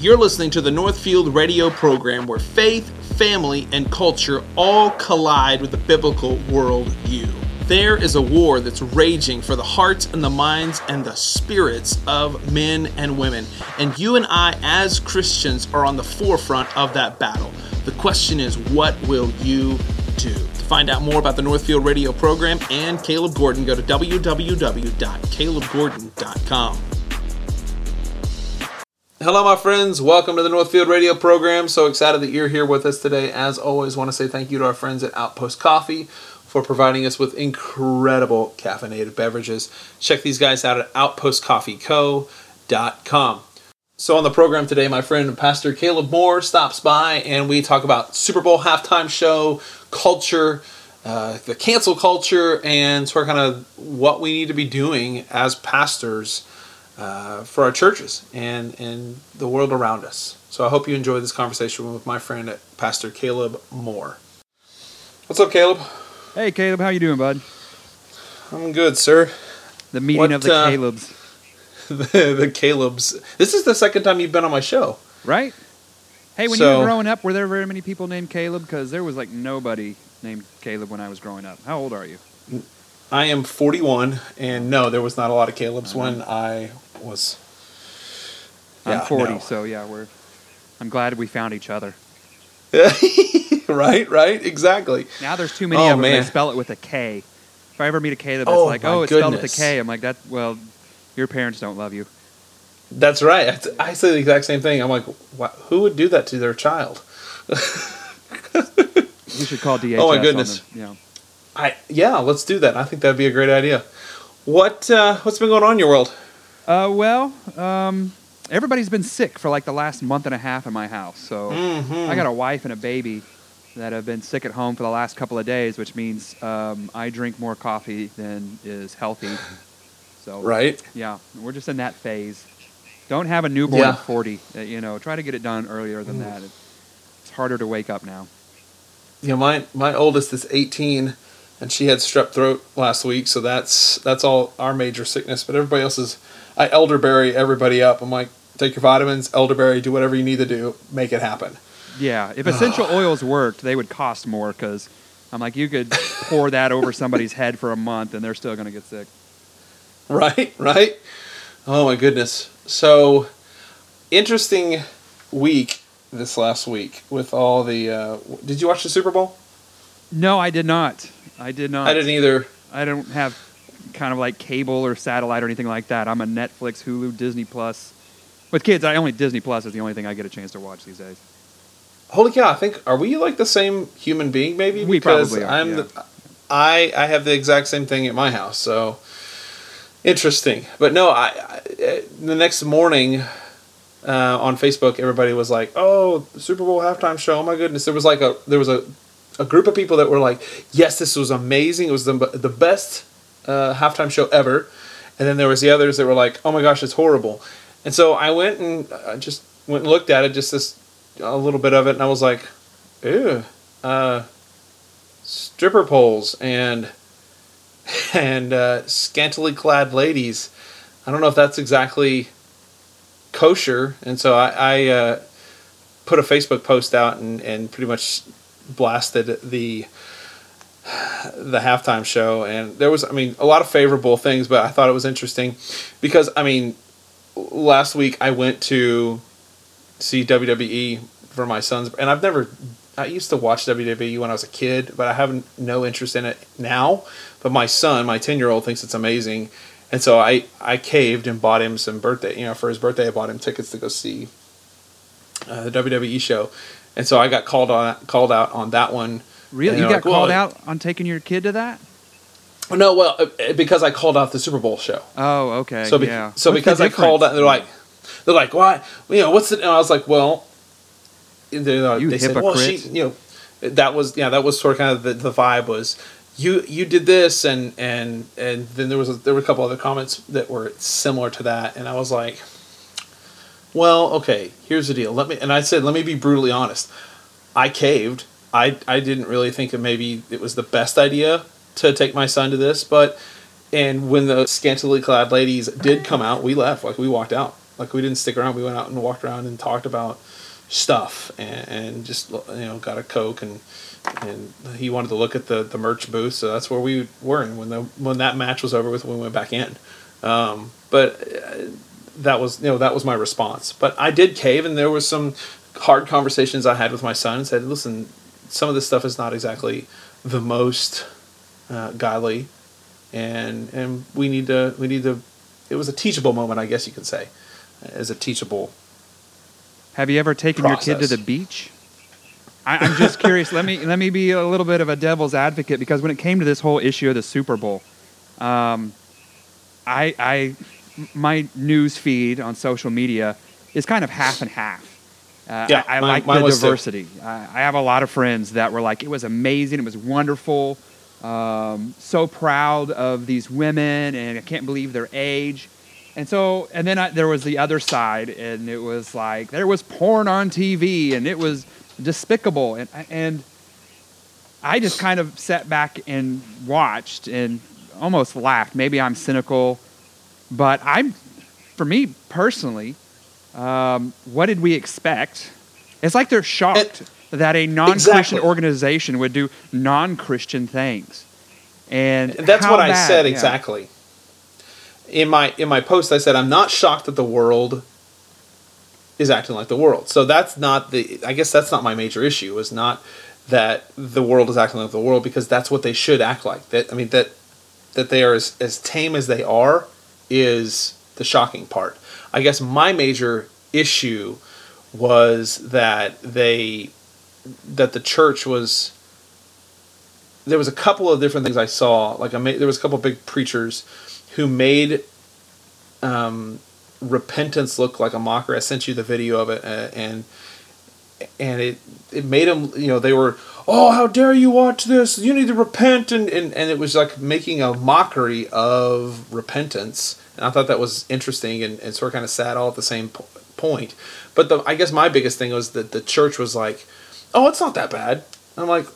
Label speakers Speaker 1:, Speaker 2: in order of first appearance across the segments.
Speaker 1: You're listening to the Northfield Radio program where faith, family, and culture all collide with the biblical worldview. There is a war that's raging for the hearts and the minds and the spirits of men and women. And you and I, as Christians, are on the forefront of that battle. The question is, what will you do? To find out more about the Northfield Radio program and Caleb Gordon, go to www.calebgordon.com. Hello, my friends. Welcome to the Northfield Radio program. So excited that you're here with us today. As always, want to say thank you to our friends at Outpost Coffee for providing us with incredible caffeinated beverages. Check these guys out at outpostcoffeeco.com. So, on the program today, my friend Pastor Caleb Moore stops by and we talk about Super Bowl halftime show, culture, uh, the cancel culture, and sort of kind of what we need to be doing as pastors uh, for our churches and, and the world around us. So I hope you enjoy this conversation with my friend Pastor Caleb Moore. What's up, Caleb?
Speaker 2: Hey, Caleb, how you doing, bud?
Speaker 1: I'm good, sir.
Speaker 2: The meeting what, of the uh, Calebs.
Speaker 1: The, the Calebs. This is the second time you've been on my show,
Speaker 2: right? Hey, when so, you were growing up, were there very many people named Caleb? Because there was like nobody named Caleb when I was growing up. How old are you?
Speaker 1: I am 41, and no, there was not a lot of Caleb's uh-huh. when I was.
Speaker 2: Yeah, I'm 40, no. so yeah, we're. I'm glad we found each other.
Speaker 1: right, right, exactly.
Speaker 2: Now there's too many oh, of them. Man. They spell it with a K. If I ever meet a Caleb that's oh, like, oh, it's goodness. spelled with a K, I'm like, that. Well, your parents don't love you.
Speaker 1: That's right. I say the exact same thing. I'm like, who would do that to their child?
Speaker 2: you should call DHS.
Speaker 1: Oh my goodness.
Speaker 2: The, yeah.
Speaker 1: I yeah, let's do that. I think that'd be a great idea. What uh, what's been going on in your world?
Speaker 2: Uh, well, um, everybody's been sick for like the last month and a half in my house. So mm-hmm. I got a wife and a baby that have been sick at home for the last couple of days, which means um, I drink more coffee than is healthy. So
Speaker 1: right,
Speaker 2: yeah, we're just in that phase. Don't have a newborn yeah. at forty. Uh, you know, try to get it done earlier than mm. that. It's harder to wake up now.
Speaker 1: Yeah, my my oldest is eighteen and she had strep throat last week, so that's that's all our major sickness. But everybody else is I elderberry everybody up. I'm like, take your vitamins, elderberry, do whatever you need to do, make it happen.
Speaker 2: Yeah, if essential oils worked, they would cost more because I'm like, you could pour that over somebody's head for a month and they're still going to get sick.
Speaker 1: Right, right. Oh my goodness. So interesting week this last week with all the. Uh, did you watch the Super Bowl?
Speaker 2: No, I did not. I did not.
Speaker 1: I didn't either.
Speaker 2: I don't have kind of like cable or satellite or anything like that. I'm a Netflix, Hulu, Disney Plus. With kids, I only Disney Plus is the only thing I get a chance to watch these days.
Speaker 1: Holy cow! I think are we like the same human being? Maybe
Speaker 2: we
Speaker 1: because
Speaker 2: probably are,
Speaker 1: I'm
Speaker 2: yeah.
Speaker 1: the, I I have the exact same thing at my house. So interesting, but no. I, I the next morning uh, on Facebook, everybody was like, "Oh, Super Bowl halftime show! Oh my goodness!" There was like a there was a a group of people that were like, "Yes, this was amazing. It was the the best uh, halftime show ever," and then there was the others that were like, "Oh my gosh, it's horrible." And so I went and I uh, just went and looked at it, just this a little bit of it, and I was like, "Ew." Uh, stripper poles and and uh, scantily clad ladies. I don't know if that's exactly kosher, and so I, I uh, put a Facebook post out and, and pretty much blasted the the halftime show. And there was i mean a lot of favorable things but i thought it was interesting because i mean last week i went to see wwe for my sons and i've never i used to watch wwe when i was a kid but i have no interest in it now. But my son my 10 year old thinks it's amazing. And so i i caved and bought him some birthday you know for his birthday i bought him tickets to go see uh, the wwe show and so I got called on called out on that one.
Speaker 2: Really, you got like, called well, out on taking your kid to that?
Speaker 1: No, well, uh, because I called out the Super Bowl show.
Speaker 2: Oh, okay.
Speaker 1: So, be-
Speaker 2: yeah.
Speaker 1: so
Speaker 2: what's
Speaker 1: because I called out, they're like, they're like, why? You know, what's it? And I was like, well, they, uh,
Speaker 2: you
Speaker 1: they
Speaker 2: said,
Speaker 1: well, she, you know, that was yeah, that was sort of kind of the, the vibe was you you did this and and and then there was a, there were a couple other comments that were similar to that and I was like well okay here's the deal let me and I said let me be brutally honest I caved. I I didn't really think maybe it was the best idea to take my son to this, but and when the scantily clad ladies did come out, we left. Like we walked out. Like we didn't stick around. We went out and walked around and talked about stuff and, and just you know got a coke and and he wanted to look at the the merch booth. So that's where we were. And when the when that match was over with, we went back in. Um, but uh, that was you know that was my response. But I did cave, and there was some hard conversations I had with my son and said, listen, some of this stuff is not exactly the most uh, godly, and and we need to we need to. It was a teachable moment, I guess you could say, as a teachable.
Speaker 2: Have you ever taken process. your kid to the beach? I, am just curious. let me let me be a little bit of a devil's advocate because when it came to this whole issue of the Super Bowl, um, I I my news feed on social media is kind of half and half. Uh, yeah, I, I mine, like the diversity. I, I have a lot of friends that were like, it was amazing, it was wonderful. Um, so proud of these women, and I can't believe their age. And so, and then I, there was the other side, and it was like there was porn on TV, and it was despicable. And and I just kind of sat back and watched and almost laughed. Maybe I'm cynical, but I'm, for me personally, um, what did we expect? It's like they're shocked it, that a non-Christian exactly. organization would do non-Christian things. And
Speaker 1: that's what bad, I said yeah. exactly. In my in my post I said I'm not shocked that the world is acting like the world. So that's not the I guess that's not my major issue is not that the world is acting like the world because that's what they should act like. That I mean that that they are as, as tame as they are is the shocking part. I guess my major issue was that they that the church was there was a couple of different things I saw. Like I made, there was a couple big preachers who made um, repentance look like a mockery. I sent you the video of it, uh, and and it it made them. You know, they were, oh, how dare you watch this? You need to repent, and and, and it was like making a mockery of repentance. And I thought that was interesting and, and sort of kind of sad all at the same po- point. But the I guess my biggest thing was that the church was like, oh, it's not that bad. I'm like,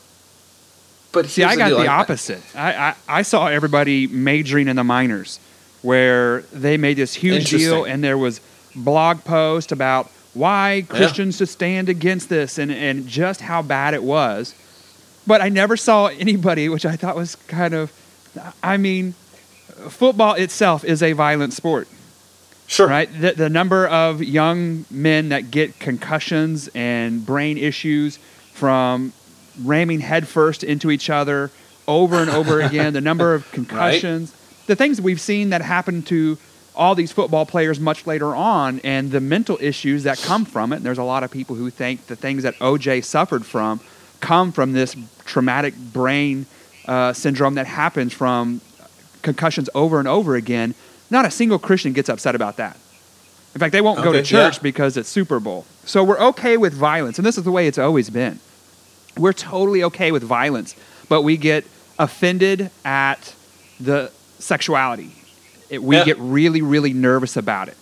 Speaker 2: but see, I got the, the opposite. I, I, I saw everybody majoring in the minors, where they made this huge deal, and there was blog post about why Christians yeah. should stand against this, and and just how bad it was. But I never saw anybody, which I thought was kind of, I mean, football itself is a violent sport.
Speaker 1: Sure.
Speaker 2: Right? The, the number of young men that get concussions and brain issues from ramming headfirst into each other over and over again, the number of concussions, right. the things we've seen that happen to all these football players much later on, and the mental issues that come from it. And there's a lot of people who think the things that OJ suffered from come from this traumatic brain uh, syndrome that happens from concussions over and over again. Not a single Christian gets upset about that. In fact, they won't okay, go to church yeah. because it's Super Bowl. So we're okay with violence, and this is the way it's always been. We're totally okay with violence, but we get offended at the sexuality. It, we yeah. get really, really nervous about it.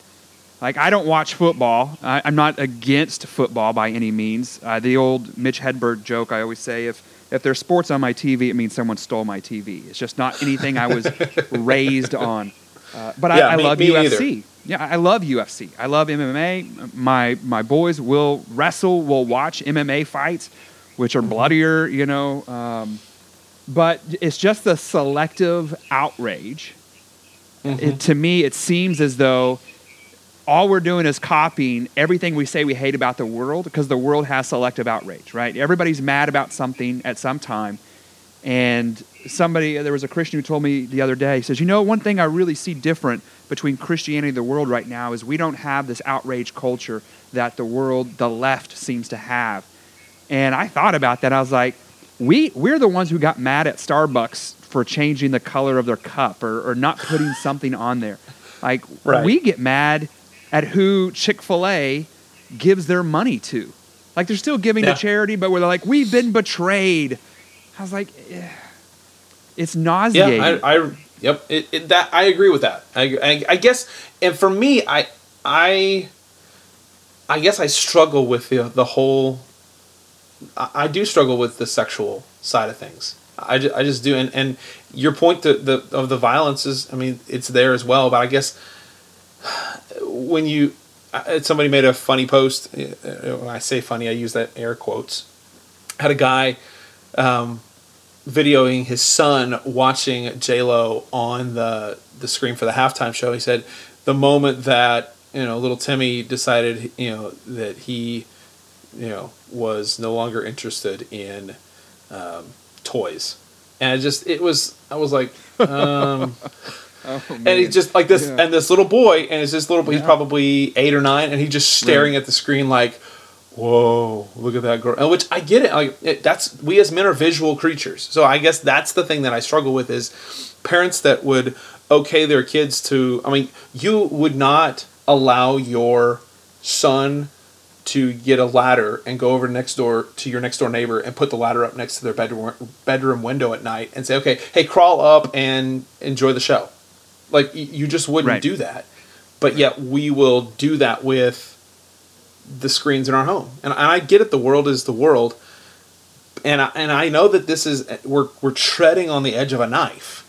Speaker 2: Like, I don't watch football. I, am not against football by any means. Uh, the old Mitch Hedberg joke I always say if if there's sports on my TV, it means someone stole my TV. It's just not anything I was raised on. Uh, but yeah, I, I me, love me UFC. Either. Yeah, I love UFC. I love MMA. My my boys will wrestle. Will watch MMA fights, which are bloodier, you know. Um, but it's just the selective outrage. Mm-hmm. It, to me, it seems as though all we're doing is copying everything we say we hate about the world because the world has selective outrage, right? Everybody's mad about something at some time. And somebody, there was a Christian who told me the other day, he says, You know, one thing I really see different between Christianity and the world right now is we don't have this outrage culture that the world, the left, seems to have. And I thought about that. I was like, we, we're the ones who got mad at Starbucks for changing the color of their cup or, or not putting something on there. Like, right. we get mad at who Chick fil A gives their money to. Like they're still giving yeah. to charity, but we're like, we've been betrayed. I was like, eh. it's nauseating.
Speaker 1: Yeah, I, I yep, it, it, that I agree with that. I, I, I, guess, and for me, I, I, I guess I struggle with the the whole. I, I do struggle with the sexual side of things. I just, I just do, and and your point the, the of the violence is, I mean, it's there as well, but I guess when you somebody made a funny post. uh, When I say funny, I use that air quotes. Had a guy um, videoing his son watching J Lo on the the screen for the halftime show. He said the moment that you know little Timmy decided you know that he you know was no longer interested in um, toys, and I just it was I was like. Um,
Speaker 2: Oh,
Speaker 1: and he's just like this,
Speaker 2: Yeah.
Speaker 1: and this little boy, and it's this little. He's
Speaker 2: Yeah.
Speaker 1: probably eight or nine, and he's just staring at the screen like, "Whoa, look at that girl!" And which I get it. Like it, that's we as men are visual creatures, so I guess that's the thing that I struggle with is parents that would okay their kids to. I mean, you would not allow your son to get a ladder and go over next door to your next door neighbor and put the ladder up next to their bedroom bedroom window at night and say, "Okay, hey, crawl up and enjoy the show." Like you just wouldn't
Speaker 2: Right.
Speaker 1: do that, but yet we will do that with the screens in our home. And, and I get it; the world is the world, and I, and I know that this is we're we're treading on the edge of a knife,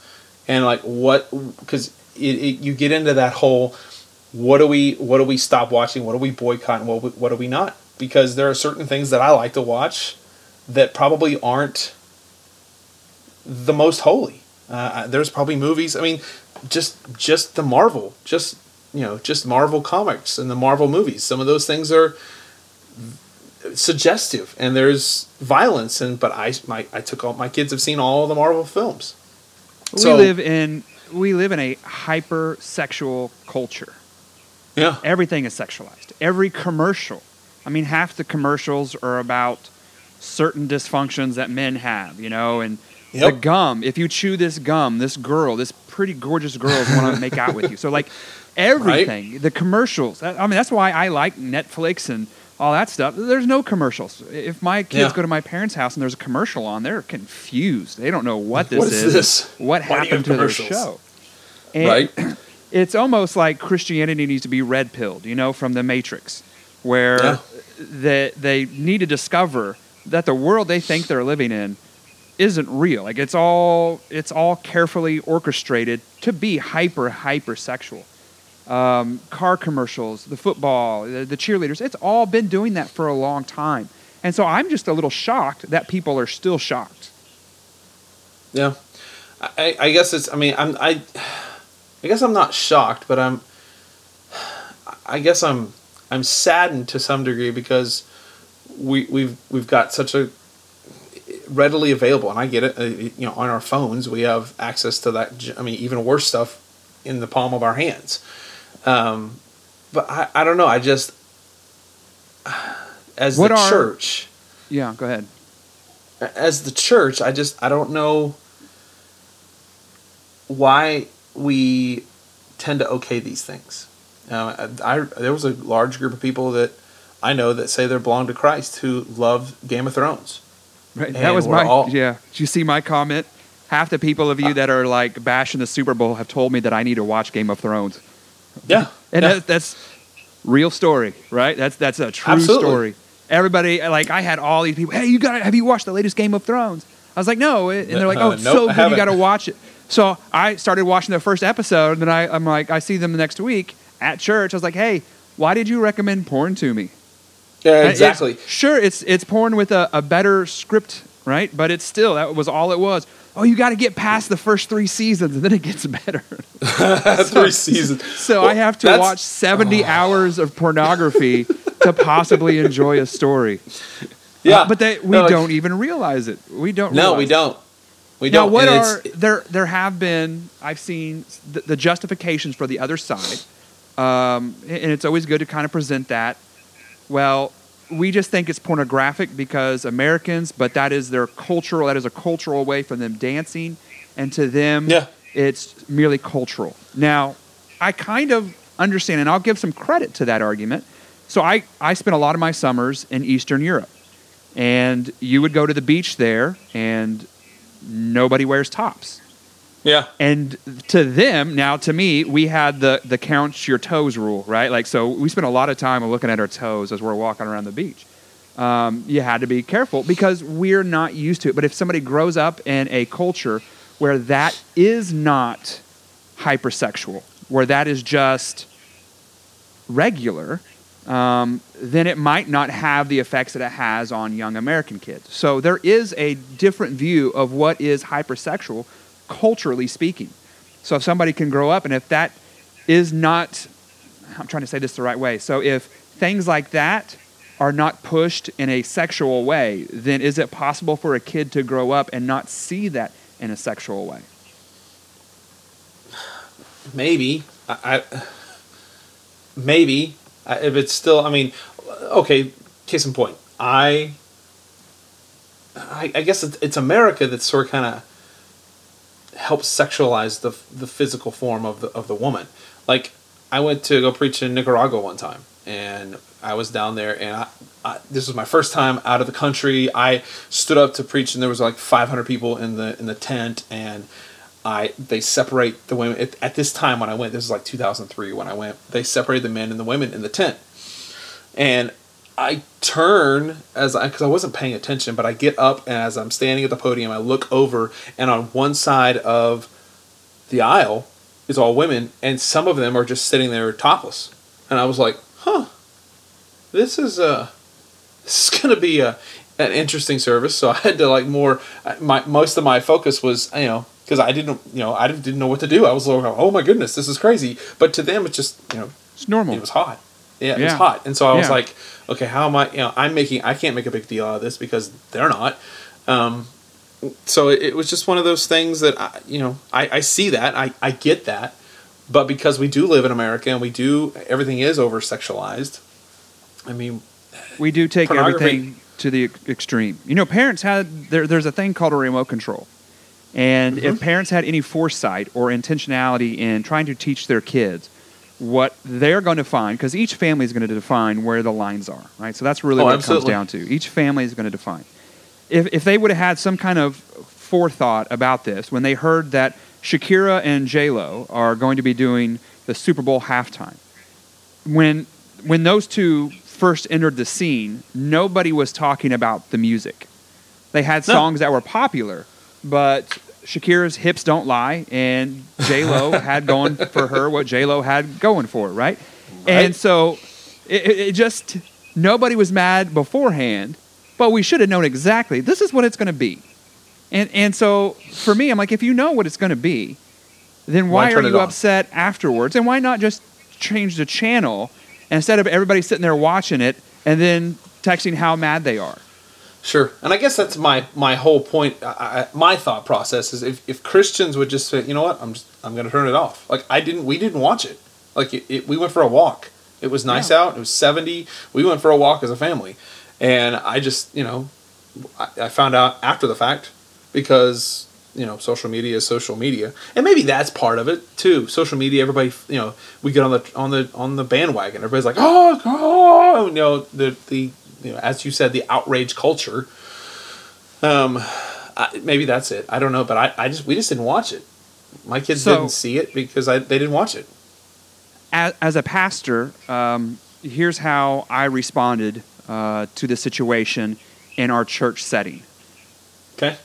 Speaker 1: and like what because it, it, you get into that whole what do we what do we stop watching? What do we boycott? And what we- what do we not? Because there are certain things that I like to watch that probably aren't the most holy. Uh, there's probably movies. I mean, just just the Marvel, just you know, just Marvel comics and the Marvel movies. Some of those things are suggestive, and there's violence. And but I my I took all my kids have seen all the Marvel films. So-
Speaker 2: we live in we live in a hyper sexual culture.
Speaker 1: Yeah,
Speaker 2: Everything is sexualized. Every commercial. I mean, half the commercials are about certain dysfunctions that men have, you know, and the gum. If you chew this gum, this girl, this pretty gorgeous girls want to make out with you. So like everything, the commercials. I mean, that's why I like Netflix and all that stuff. There's no commercials. If my kids
Speaker 1: Yeah.
Speaker 2: go to my parents' house and there's a commercial on, they're confused. They don't know what this
Speaker 1: is. This?
Speaker 2: What
Speaker 1: Why
Speaker 2: happened to the
Speaker 1: commercials?
Speaker 2: show? And
Speaker 1: right.
Speaker 2: it's almost like Christianity needs to be red pilled, you know, from the Matrix, where
Speaker 1: Yeah.
Speaker 2: they, they need to discover that the world they think they're living in isn't real. Like it's all it's all carefully orchestrated to be hyper hyper sexual. Um, car commercials, the football, the, the cheerleaders, it's all been doing that for a long time. And so I'm just a little shocked that people are still shocked.
Speaker 1: Yeah, I, I guess it's. I mean, I'm. I, I guess I'm not shocked, but I'm. I guess I'm. I'm saddened to some degree because we we've we've got such a readily available, and I get it. uh, You know, on our phones we have access to that. I mean, even worse stuff in the palm of our hands. Um, but I, I don't know. I just as
Speaker 2: What
Speaker 1: the
Speaker 2: are-
Speaker 1: church
Speaker 2: Yeah, go ahead.
Speaker 1: as the church, I just I don't know why we tend to okay these things. Uh, I, I there was a large group of people that I know that say they belong to Christ who love Game of Thrones.
Speaker 2: Right.
Speaker 1: And
Speaker 2: that was my
Speaker 1: all-
Speaker 2: yeah. Did you see my comment? Half the people of you that are like bashing the Super Bowl have told me that I need to watch Game of Thrones,
Speaker 1: Yeah,
Speaker 2: and
Speaker 1: yeah.
Speaker 2: that, that's real story, right? That's that's a true
Speaker 1: Absolutely.
Speaker 2: story. Everybody like I had all these people. Hey, you got? Have you watched the latest Game of Thrones? I was like, no, and they're like,
Speaker 1: Uh,
Speaker 2: oh, it's
Speaker 1: nope,
Speaker 2: so good, you got to watch it. So I started watching the first episode, and then I, I'm like, I see them the next week at church. I was like, hey, why did you recommend porn to me?
Speaker 1: Yeah,
Speaker 2: Uh, it's-
Speaker 1: exactly.
Speaker 2: sure, it's it's porn with a, a better script, right? But it's still that was all it was. Oh, you got to get past the first three seasons, and then it gets better.
Speaker 1: Three seasons.
Speaker 2: So
Speaker 1: Well,
Speaker 2: I have to watch seventy hours of pornography to possibly enjoy a story.
Speaker 1: Yeah,
Speaker 2: Uh, but they, we
Speaker 1: No,
Speaker 2: don't even realize it. We don't.
Speaker 1: No, we don't. We
Speaker 2: Now,
Speaker 1: don't.
Speaker 2: Now, what
Speaker 1: and
Speaker 2: are there? There have been. I've seen the, the justifications for the other side, um, and it's always good to kind of present that. Well, we just think it's pornographic because Americans, but that is their cultural. That is a cultural way for them dancing, and to them,
Speaker 1: Yeah.
Speaker 2: it's merely cultural. Now, I kind of understand, and I'll give some credit to that argument. So I, I spent a lot of my summers in Eastern Europe. And you would go to the beach there, and nobody wears tops.
Speaker 1: Yeah,
Speaker 2: And to them, now to me, we had the the count your toes rule, right? Like so, we spent a lot of time looking at our toes as we're walking around the beach. Um, you had to be careful because we're not used to it. But if somebody grows up in a culture where that is not hypersexual, where that is just regular, um, then it might not have the effects that it has on young American kids. So there is a different view of what is hypersexual, culturally speaking. So if somebody can grow up, and if that is not, I'm trying to say this the right way. So if things like that are not pushed in a sexual way, then is it possible for a kid to grow up and not see that in a sexual way?
Speaker 1: Maybe. I, I maybe if it's still. I mean, okay. Case in point, I. I, I guess it's, it's America that sort of kind of helps sexualize the the physical form of the of the woman. Like I went to go preach in Nicaragua one time, and I was down there, and I, I, this was my first time out of the country. I stood up to preach, and there was like 500 people in the in the tent, and I they separate the women at, at, this time when I went. This is like 2003 when I went. They separated the men and the women in the tent, and I turn as I because I wasn't paying attention, but I get up and as I'm standing at the podium, I look over, and on one side of the aisle is all women, and some of them are just sitting there topless, and I was like, huh, this is a this is gonna be a an interesting service. So I had to like more uh, my most of my focus was you know because I didn't, you know, I didn't, didn't know what to do. I was like, oh my goodness, this is crazy. But to them, it's just, you know,
Speaker 2: it's normal.
Speaker 1: It was hot. Yeah, it yeah. was hot. And so I was like, okay, how am I, you know, I'm making, I can't make a big deal out of this because they're not. Um, so it, it was just one of those things that, I, you know, I, I see that, I, I get that. But because we do live in America and we do, everything is over sexualized. I mean,
Speaker 2: we do take everything to the extreme. You know, parents had, there, there's a thing called a remote control and mm-hmm. if parents had any foresight or intentionality in trying to teach their kids what they're going to find, because each family is going to define where the lines are, right? So that's really oh, what absolutely. it comes down to. Each family is going to define. If, if they would have had some kind of forethought about this, when they heard that Shakira and J Lo are going to be doing the Super Bowl halftime, when when those two first entered the scene, nobody was talking about the music. They had songs no. that were popular, but Shakira's hips don't lie, and J Lo had going for her what J Lo had going for right? right. And so it, it, just nobody was mad beforehand, but we should have known exactly this is what it's going to be. And and so for me, I'm like, if you know what it's going to be, then why, why are you upset afterwards? And why not just change the channel instead of everybody sitting there watching it and then texting how mad they are?
Speaker 1: Sure, and I guess that's my my whole point. I, my thought process is if, if Christians would just say, you know what, I'm just I'm going to turn it off. Like I didn't, we didn't watch it. Like it, it we went for a walk. It was nice yeah. out. It was seventy. We went for a walk as a family, and I just you know, I, I found out after the fact because you know social media is social media, and maybe that's part of it too. Social media, everybody you know, we get on the on the on the bandwagon. Everybody's like, oh, oh, you know the the you know, as you said, the outrage culture. Um, I, maybe that's it. I don't know, but I, I just we just didn't watch it. My kids so, didn't see it because I, they didn't watch it.
Speaker 2: As, as a pastor, um, here's how I responded uh, to the situation in our church setting.
Speaker 1: Okay.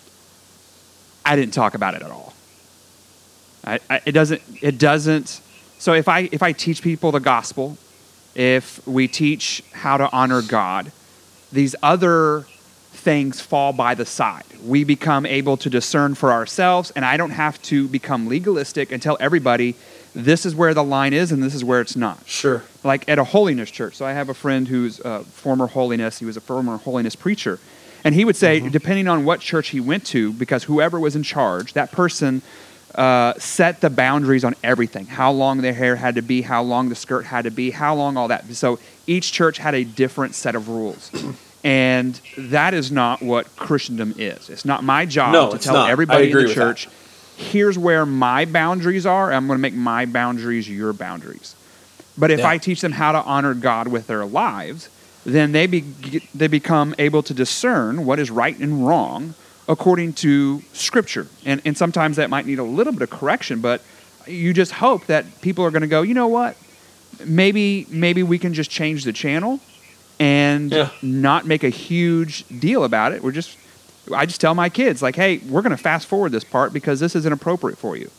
Speaker 2: I didn't talk about it at all. I, I, it doesn't. It doesn't. So if I if I teach people the gospel, if we teach how to honor God, these other things fall by the side. We become able to discern for ourselves, and I don't have to become legalistic and tell everybody this is where the line is and this is where it's not.
Speaker 1: Sure.
Speaker 2: Like at a holiness church. So I have a friend who's a former holiness, he was a former holiness preacher. And he would say, mm-hmm. depending on what church he went to, because whoever was in charge, that person uh, set the boundaries on everything how long their hair had to be, how long the skirt had to be, how long all that. So each church had a different set of rules. And that is not what Christendom is. It's not my job no, to tell not. everybody in the church, that. here's where my boundaries are. I'm going to make my boundaries your boundaries. But if yeah. I teach them how to honor God with their lives, then they, be, they become able to discern what is right and wrong according to Scripture. And, and sometimes that might need a little bit of correction, but you just hope that people are going to go, you know what? Maybe, maybe we can just change the channel and yeah. not make a huge deal about it. We're just, I just tell my kids, like, hey, we're going to fast forward this part because this isn't appropriate for you.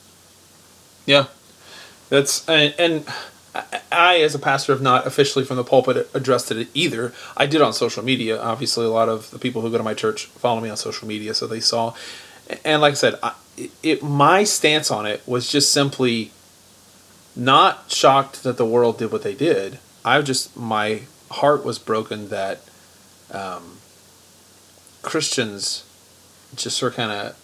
Speaker 1: Yeah. That's, and, and I, as a pastor, have not officially from the pulpit addressed it either. I did on social media. Obviously, a lot of the people who go to my church follow me on social media, so they saw. And like I said, I, it, my stance on it was just simply not shocked that the world did what they did. I just my heart was broken that um, Christians just are kind of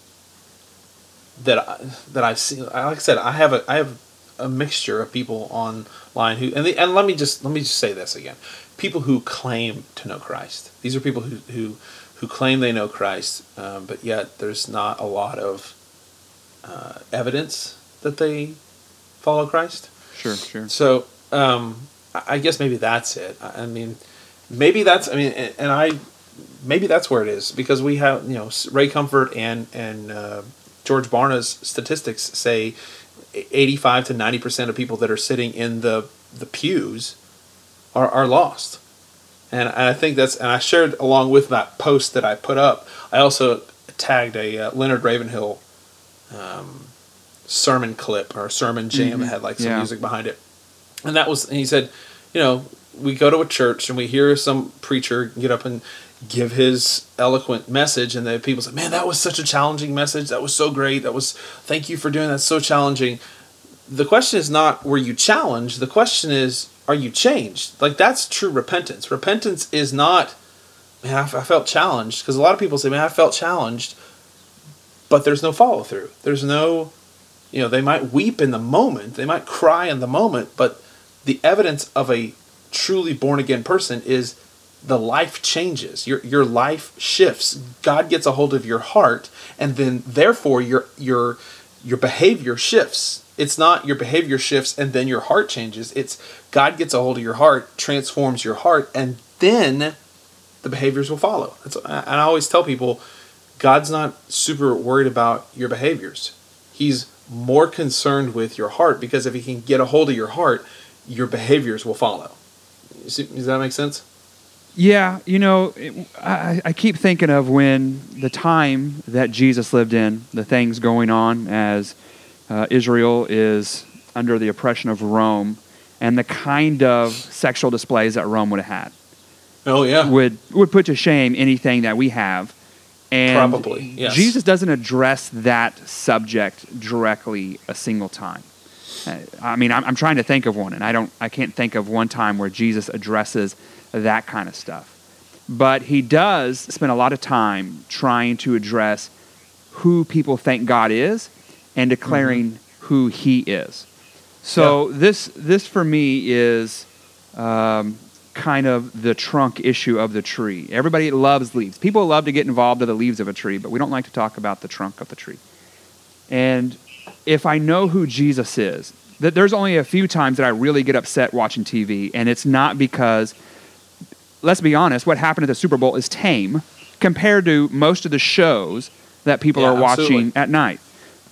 Speaker 1: that I, that I've seen. Like I said, I have a I have a mixture of people online who and the, and let me just let me just say this again: people who claim to know Christ. These are people who who who claim they know Christ, um, but yet there's not a lot of uh, evidence that they follow Christ.
Speaker 2: Sure, sure.
Speaker 1: So um, I guess maybe that's it. I mean, maybe that's. I mean, and I maybe that's where it is because we have you know Ray Comfort and and uh, George Barna's statistics say 85 to 90 percent of people that are sitting in the the pews are are lost. And I think that's and I shared along with that post that I put up. I also tagged a uh, Leonard Ravenhill um, sermon clip or sermon jam mm-hmm. that had like some yeah. music behind it, and that was and he said, you know, we go to a church and we hear some preacher get up and give his eloquent message and the people say man that was such a challenging message. That was so great. That was thank you for doing that. So challenging. The question is not were you challenged? The question is are you changed? Like that's true repentance. Repentance is not man i, I felt challenged. Because a lot of people say man i felt challenged but there's no follow through there's no you know they might weep in the moment. They might cry in the moment but the evidence of a truly born again person is the life changes. Your your life shifts. God gets a hold of your heart, and then therefore your your your behavior shifts. It's not your behavior shifts and then your heart changes. It's God gets a hold of your heart, transforms your heart, and then the behaviors will follow. That's, and I always tell people, God's not super worried about your behaviors. He's more concerned with your heart because if He can get a hold of your heart, your behaviors will follow. Does that make sense?
Speaker 2: Yeah, you know, it, I, I keep thinking of when the time that Jesus lived in, the things going on as uh, Israel is under the oppression of Rome, and the kind of sexual displays that Rome would have had.
Speaker 1: Oh yeah,
Speaker 2: would would put to shame anything that we have. And
Speaker 1: Probably, yes.
Speaker 2: Jesus doesn't address that subject directly a single time. I mean, I'm, I'm trying to think of one, and I don't, I can't think of one time where Jesus addresses that kind of stuff. But he does spend a lot of time trying to address who people think God is and declaring mm-hmm. who he is. So yeah. this this for me is um, kind of the trunk issue of the tree. Everybody loves leaves. People love to get involved in the leaves of a tree, but we don't like to talk about the trunk of the tree. And if I know who Jesus is, that there's only a few times that I really get upset watching TV, and it's not because let's be honest, what happened at the Super Bowl is tame compared to most of the shows that people yeah, are watching absolutely. at night.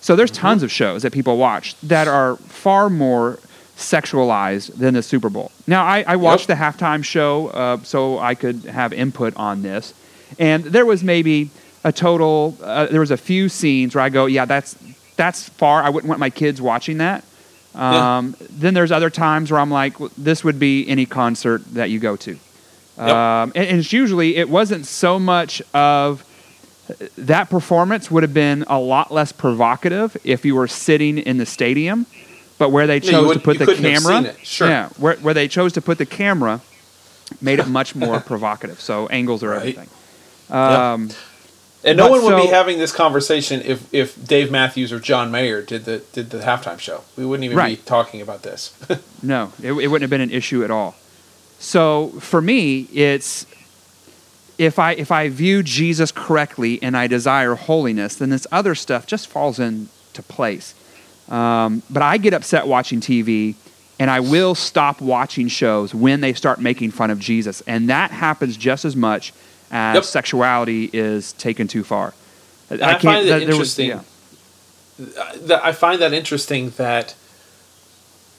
Speaker 2: So there's mm-hmm. tons of shows that people watch that are far more sexualized than the Super Bowl. Now, I, I watched yep. the halftime show uh, so I could have input on this, and there was maybe a total. Uh, there was a few scenes where I go, yeah, that's that's far. I wouldn't want my kids watching that. Um, yeah. Then there's other times where I'm like, well, this would be any concert that you go to. Yep. Um, and, and, it's usually it wasn't so much of that performance would have been a lot less provocative if you were sitting in the stadium, but where they chose yeah, to put the camera,
Speaker 1: sure.
Speaker 2: yeah, where, where they chose to put the camera, made it much more provocative. So angles are right. everything. Um,
Speaker 1: yep. And no one would so, be having this conversation if, if Dave Matthews or John Mayer did the did the halftime show. We wouldn't even right. be talking about this.
Speaker 2: no, it, it wouldn't have been an issue at all. So for me, it's if I if I view Jesus correctly and I desire holiness, then this other stuff just falls into place. Um, but I get upset watching TV, and I will stop watching shows when they start making fun of Jesus, and that happens just as much as yep. sexuality is taken too far.
Speaker 1: I, I, find that, interesting. Was, yeah. I find that interesting that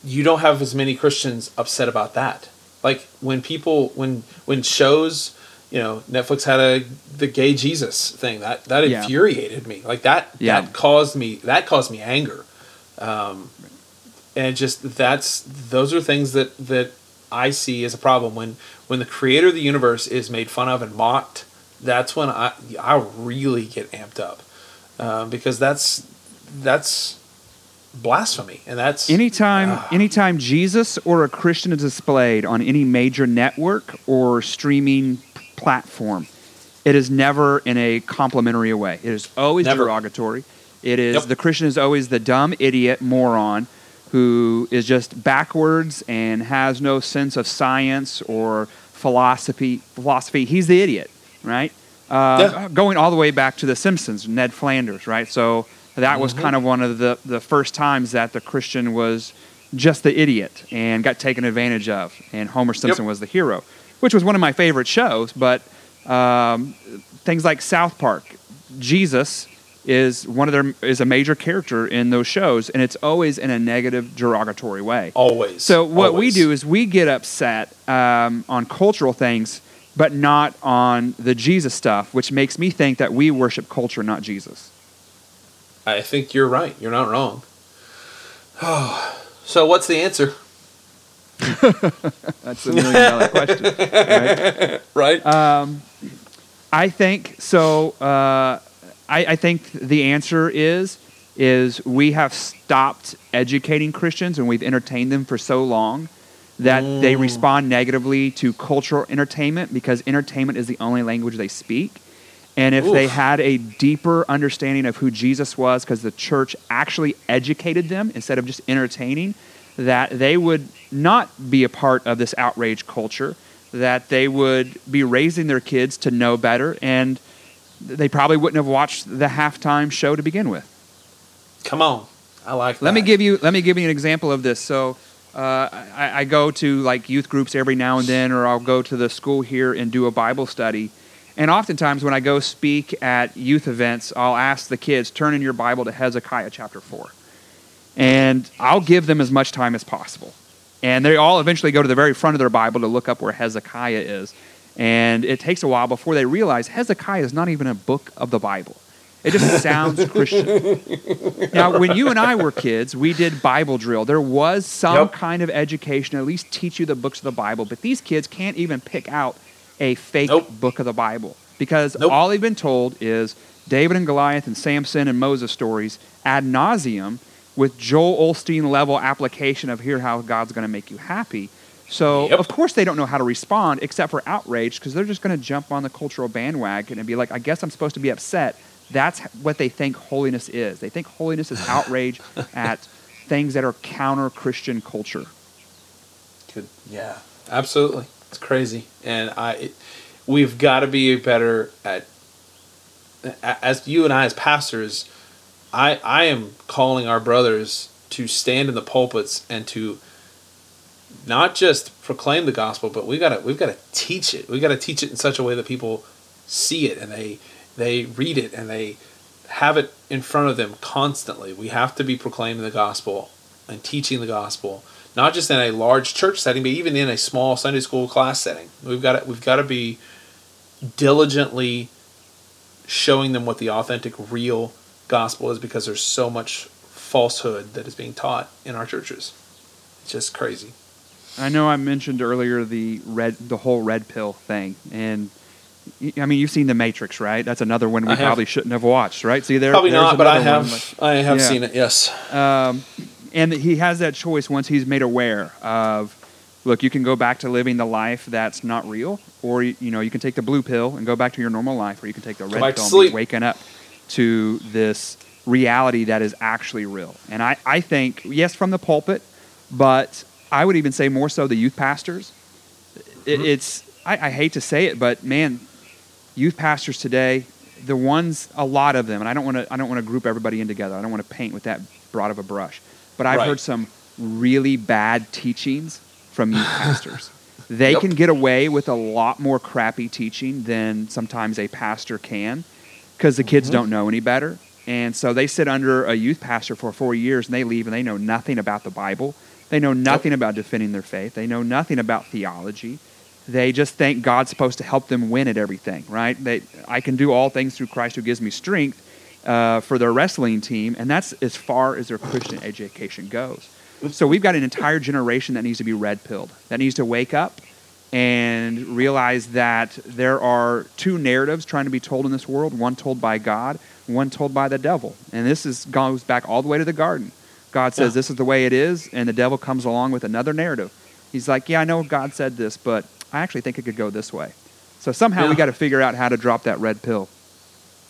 Speaker 1: you don't have as many Christians upset about that like when people when when shows you know netflix had a the gay jesus thing that that yeah. infuriated me like that yeah. that caused me that caused me anger um, and just that's those are things that that I see as a problem when when the creator of the universe is made fun of and mocked. That's when I I really get amped up uh, because that's that's blasphemy and that's
Speaker 2: Anytime,
Speaker 1: Ah.
Speaker 2: anytime Jesus or a Christian is displayed on any major network or streaming platform, it is never in a complimentary way. It is always
Speaker 1: Never.
Speaker 2: derogatory. It is
Speaker 1: Yep.
Speaker 2: the Christian is always the dumb idiot moron who is just backwards and has no sense of science or philosophy. Philosophy. He's the idiot, right? Uh,
Speaker 1: Yeah.
Speaker 2: Going all the way back to The Simpsons, Ned Flanders, right? So that was
Speaker 1: Mm-hmm.
Speaker 2: kind of one of the, the first times that the Christian was just the idiot and got taken advantage of, and Homer Simpson was the hero, which was one of my favorite shows. But um, things like South Park, Jesus is one of their is a major character in those shows, and it's always in a negative, derogatory way.
Speaker 1: always
Speaker 2: So what we do is we get upset um, on cultural things, but not on the Jesus stuff, which makes me think that we worship culture, not Jesus.
Speaker 1: I think you're right. You're not wrong. so what's the answer?
Speaker 2: That's a million dollar question. Right?
Speaker 1: Right?
Speaker 2: Um, I think so. Uh, I, I think the answer is is we have stopped educating Christians and we've entertained them for so long that they respond negatively to cultural entertainment because entertainment is the only language they speak. And if they had a deeper understanding of who Jesus was, because the church actually educated them instead of just entertaining, that they would not be a part of this outrage culture, that they would be raising their kids to know better, and they probably wouldn't have watched the halftime show to begin with.
Speaker 1: Come on. I like that.
Speaker 2: Let me give you let me give you an example of this. So uh, I, I go to like youth groups every now and then, or I'll go to the school here and do a Bible study. And oftentimes, when I go speak at youth events, I'll ask the kids, "Turn in your Bible to Hezekiah chapter 4. and I'll give them as much time as possible. And they all eventually go to the very front of their Bible to look up where Hezekiah is. And it takes a while before they realize Hezekiah is not even a book of the Bible. It just sounds Christian. Now, when you and I were kids, we did Bible drill. There was some
Speaker 1: Yep.
Speaker 2: kind of education, at least teach you the books of the Bible. But these kids can't even pick out a fake
Speaker 1: Nope.
Speaker 2: book of the Bible because
Speaker 1: Nope.
Speaker 2: all they've been told is David and Goliath and Samson and Moses stories ad nauseum with Joel Osteen level application of here how God's going to make you happy. So
Speaker 1: Yep.
Speaker 2: of course they don't know how to respond except for outrage because they're just going to jump on the cultural bandwagon and be like, I guess I'm supposed to be upset. That's what they think holiness is. They think holiness is outrage at things that are counter Christian culture.
Speaker 1: Could, yeah, absolutely. It's crazy, and I, it, we've got to be better at. As you and I, as pastors, I I am calling our brothers to stand in the pulpits and to not just proclaim the gospel, but we gotta we've got to teach it. We got to teach it in such a way that people see it and they they read it and they have it in front of them constantly. We have to be proclaiming the gospel and teaching the gospel, not just in a large church setting, but even in a small Sunday school class setting. We've got to, we've got to be diligently showing them what the authentic, real gospel is, because there's so much falsehood that is being taught in our churches. It's just crazy.
Speaker 2: I know I mentioned earlier the red, the whole red pill thing, and I mean you've seen The Matrix, right? That's another one we probably shouldn't have watched, right? See there,
Speaker 1: Probably not, but I have I have
Speaker 2: Yeah.
Speaker 1: seen it. Yes.
Speaker 2: um, and he has that choice once he's made aware of, look, you can go back to living the life that's not real, or you know you can take the blue pill and go back to your normal life, or you can take the red pill and be waking up to this reality that is actually real. And I, I think yes, from the pulpit, but I would even say more so the youth pastors. It,
Speaker 1: Mm-hmm.
Speaker 2: It's I, I hate to say it, but man, youth pastors today, the ones a lot of them, and I don't want to I don't want to group everybody in together. I don't want to paint with that broad of a brush. But I've
Speaker 1: Right.
Speaker 2: heard some really bad teachings from youth pastors. They
Speaker 1: Yep.
Speaker 2: can get away with a lot more crappy teaching than sometimes a pastor can because the kids
Speaker 1: Mhm.
Speaker 2: don't know any better. And so they sit under a youth pastor for four years and they leave and they know nothing about the Bible. They know nothing about defending their faith. They know nothing about theology. They just think God's supposed to help them win at everything, right? They, I can do all things through Christ who gives me strength uh, for their wrestling team, and that's as far as their Christian education goes. so we've got an entire generation that needs to be red pilled, that needs to wake up and realize that there are two narratives trying to be told in this world one told by God, one told by the devil. And this is, goes back all the way to the garden. God says
Speaker 1: Yeah.
Speaker 2: this is the way it is, and the devil comes along with another narrative. He's like, Yeah, I know God said this, but I actually think it could go this way. So somehow we got to figure out how to drop that red pill.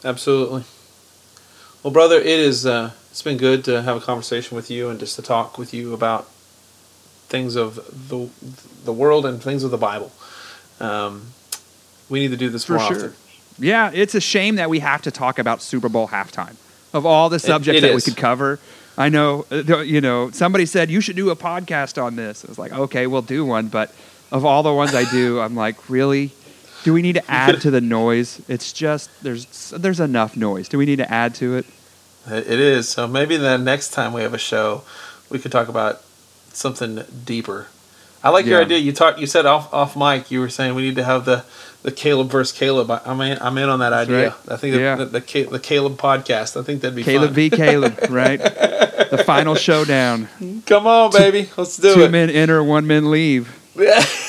Speaker 1: Absolutely. Well, brother, it is. Uh, it's been good to have a conversation with you and just to talk with you about things of the the world and things of the Bible. Um, we need to do this
Speaker 2: For
Speaker 1: more
Speaker 2: sure.
Speaker 1: often.
Speaker 2: Yeah, it's a shame that we have to talk about Super Bowl halftime. Of all the subjects
Speaker 1: it
Speaker 2: that we could cover, I know, uh, you know, somebody said you should do a podcast on this. I was like, okay, we'll do one. But of all the ones I do, I'm like, really? Do we need to add to the noise? It's just there's there's enough noise. Do we need to add to it?
Speaker 1: It is. So maybe the next time we have a show, we could talk about something deeper. I like your idea. You talked. You said off off mic. You were saying we need to have the the Caleb versus Caleb. I- I'm in. I'm in on that idea.
Speaker 2: right.
Speaker 1: I think the,
Speaker 2: Yeah.
Speaker 1: the, the, the Caleb podcast. I think that'd be
Speaker 2: Caleb
Speaker 1: fun.
Speaker 2: v. Caleb, right? the final showdown.
Speaker 1: Come on, baby. Let's do
Speaker 2: Two
Speaker 1: it.
Speaker 2: men enter, one man leave.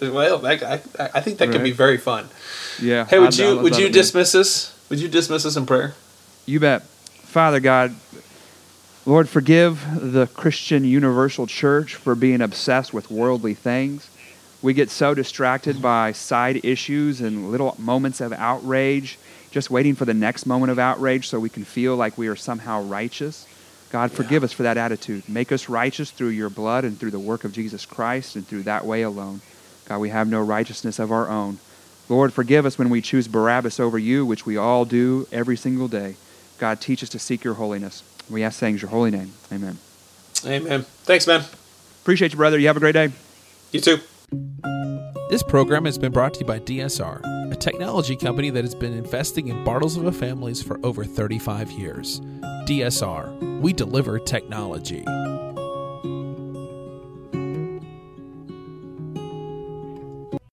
Speaker 1: well, that, I, I think that could
Speaker 2: Right.
Speaker 1: be very fun.
Speaker 2: Yeah.
Speaker 1: Hey, would
Speaker 2: I'd-
Speaker 1: you
Speaker 2: I'd
Speaker 1: would you dismiss us? Would you dismiss us in prayer?
Speaker 2: You bet. Father God, Lord, forgive the Christian Universal Church for being obsessed with worldly things. We get so distracted by side issues and little moments of outrage, just waiting for the next moment of outrage so we can feel like we are somehow righteous. God, forgive us for that attitude. Make us righteous through your blood and through the work of Jesus Christ and through that way alone. God, we have no righteousness of our own. Lord, forgive us when we choose Barabbas over you, which we all do every single day. God, teach us to seek your holiness. We ask things your holy name. Amen.
Speaker 1: Amen. Thanks, man.
Speaker 2: Appreciate you, brother. You have a great day.
Speaker 1: You too.
Speaker 3: This program has been brought to you by DSR, a technology company that has been investing in Bartlesville families for over 35 years. DSR, we deliver technology.